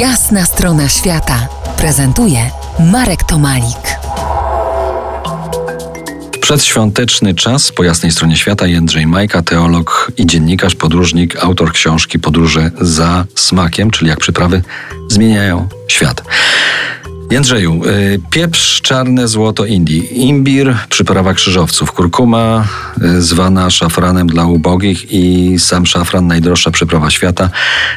Jasna strona świata prezentuje Marek Tomalik. Przedświąteczny czas po jasnej stronie świata Jędrzej Majka, teolog i dziennikarz, podróżnik, autor książki Podróże za smakiem, czyli jak przyprawy zmieniają świat. Jędrzeju, y, pieprz, czarne złoto Indii, imbir, przyprawa krzyżowców, kurkuma y, zwana szafranem dla ubogich i sam szafran najdroższa przyprawa świata,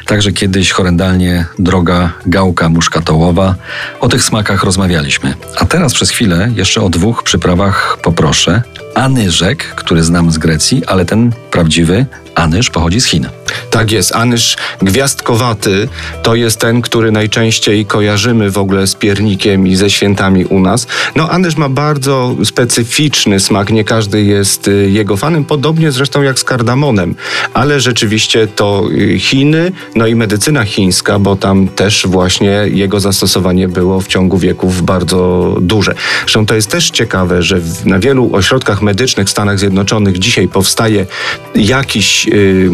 także kiedyś horrendalnie droga gałka muszkatołowa. O tych smakach rozmawialiśmy. A teraz przez chwilę jeszcze o dwóch przyprawach poproszę. Anyżek, który znam z Grecji, ale ten prawdziwy anyż pochodzi z Chin. Tak jest. Anyż gwiazdkowaty to jest ten, który najczęściej kojarzymy w ogóle z piernikiem i ze świętami u nas. No anyż ma bardzo specyficzny smak. Nie każdy jest y, jego fanem, podobnie zresztą jak z kardamonem. Ale rzeczywiście to y, Chiny, no i medycyna chińska, bo tam też właśnie jego zastosowanie było w ciągu wieków bardzo duże. Zresztą to jest też ciekawe, że na wielu ośrodkach medycznych w Stanach Zjednoczonych dzisiaj powstaje jakiś yy,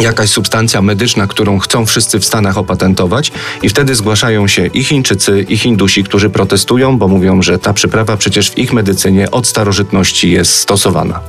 jakaś substancja medyczna, którą chcą wszyscy w Stanach opatentować i wtedy zgłaszają się i Chińczycy, i Hindusi, którzy protestują, bo mówią, że ta przyprawa przecież w ich medycynie od starożytności jest stosowana.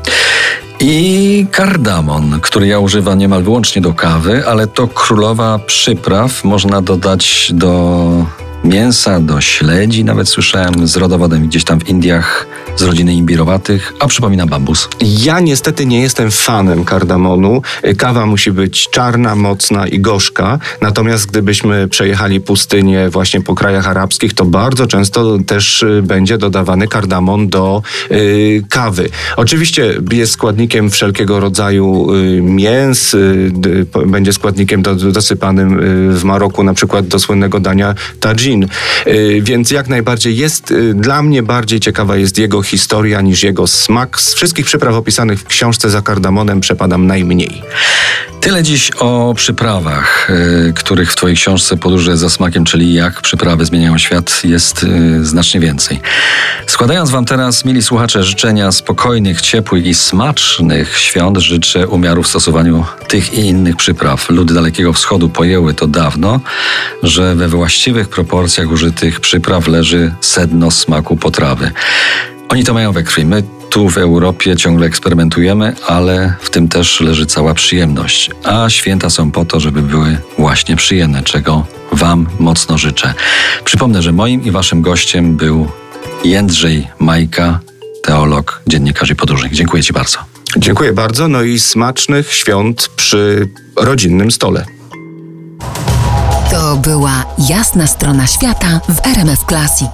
I kardamon, który ja używam niemal wyłącznie do kawy, ale to królowa przypraw. Można dodać do mięsa, do śledzi, nawet słyszałem z rodowodem gdzieś tam w Indiach z rodziny imbirowatych, a przypomina bambus. Ja niestety nie jestem fanem kardamonu. Kawa musi być czarna, mocna i gorzka. Natomiast gdybyśmy przejechali pustynię właśnie po krajach arabskich, to bardzo często też y, będzie dodawany kardamon do y, kawy. Oczywiście jest składnikiem wszelkiego rodzaju y, mięs, będzie składnikiem do, dosypanym w Maroku na przykład do słynnego dania tajin. Y, więc jak najbardziej jest, dla mnie bardziej ciekawa jest jego historia niż jego smak. Z wszystkich przypraw opisanych w książce za kardamonem przepadam najmniej. Tyle dziś o przyprawach, y, których w Twojej książce Podróże za smakiem, czyli jak przyprawy zmieniają świat, jest y, znacznie więcej. Składając Wam teraz, mili słuchacze, życzenia spokojnych, ciepłych i smacznych świąt, życzę umiaru w stosowaniu tych i innych przypraw. Ludy Dalekiego Wschodu pojęły to dawno, że we właściwych proporcjach użytych przypraw leży sedno smaku potrawy. Oni to mają we krwi. My tu w Europie ciągle eksperymentujemy, ale w tym też leży cała przyjemność. A święta są po to, żeby były właśnie przyjemne, czego Wam mocno życzę. Przypomnę, że moim i Waszym gościem był Jędrzej Majka, teolog, dziennikarz i podróżnik. Dziękuję Ci bardzo. Dziękuję bardzo, no i smacznych świąt przy rodzinnym stole. To była jasna strona świata w RMF Classic.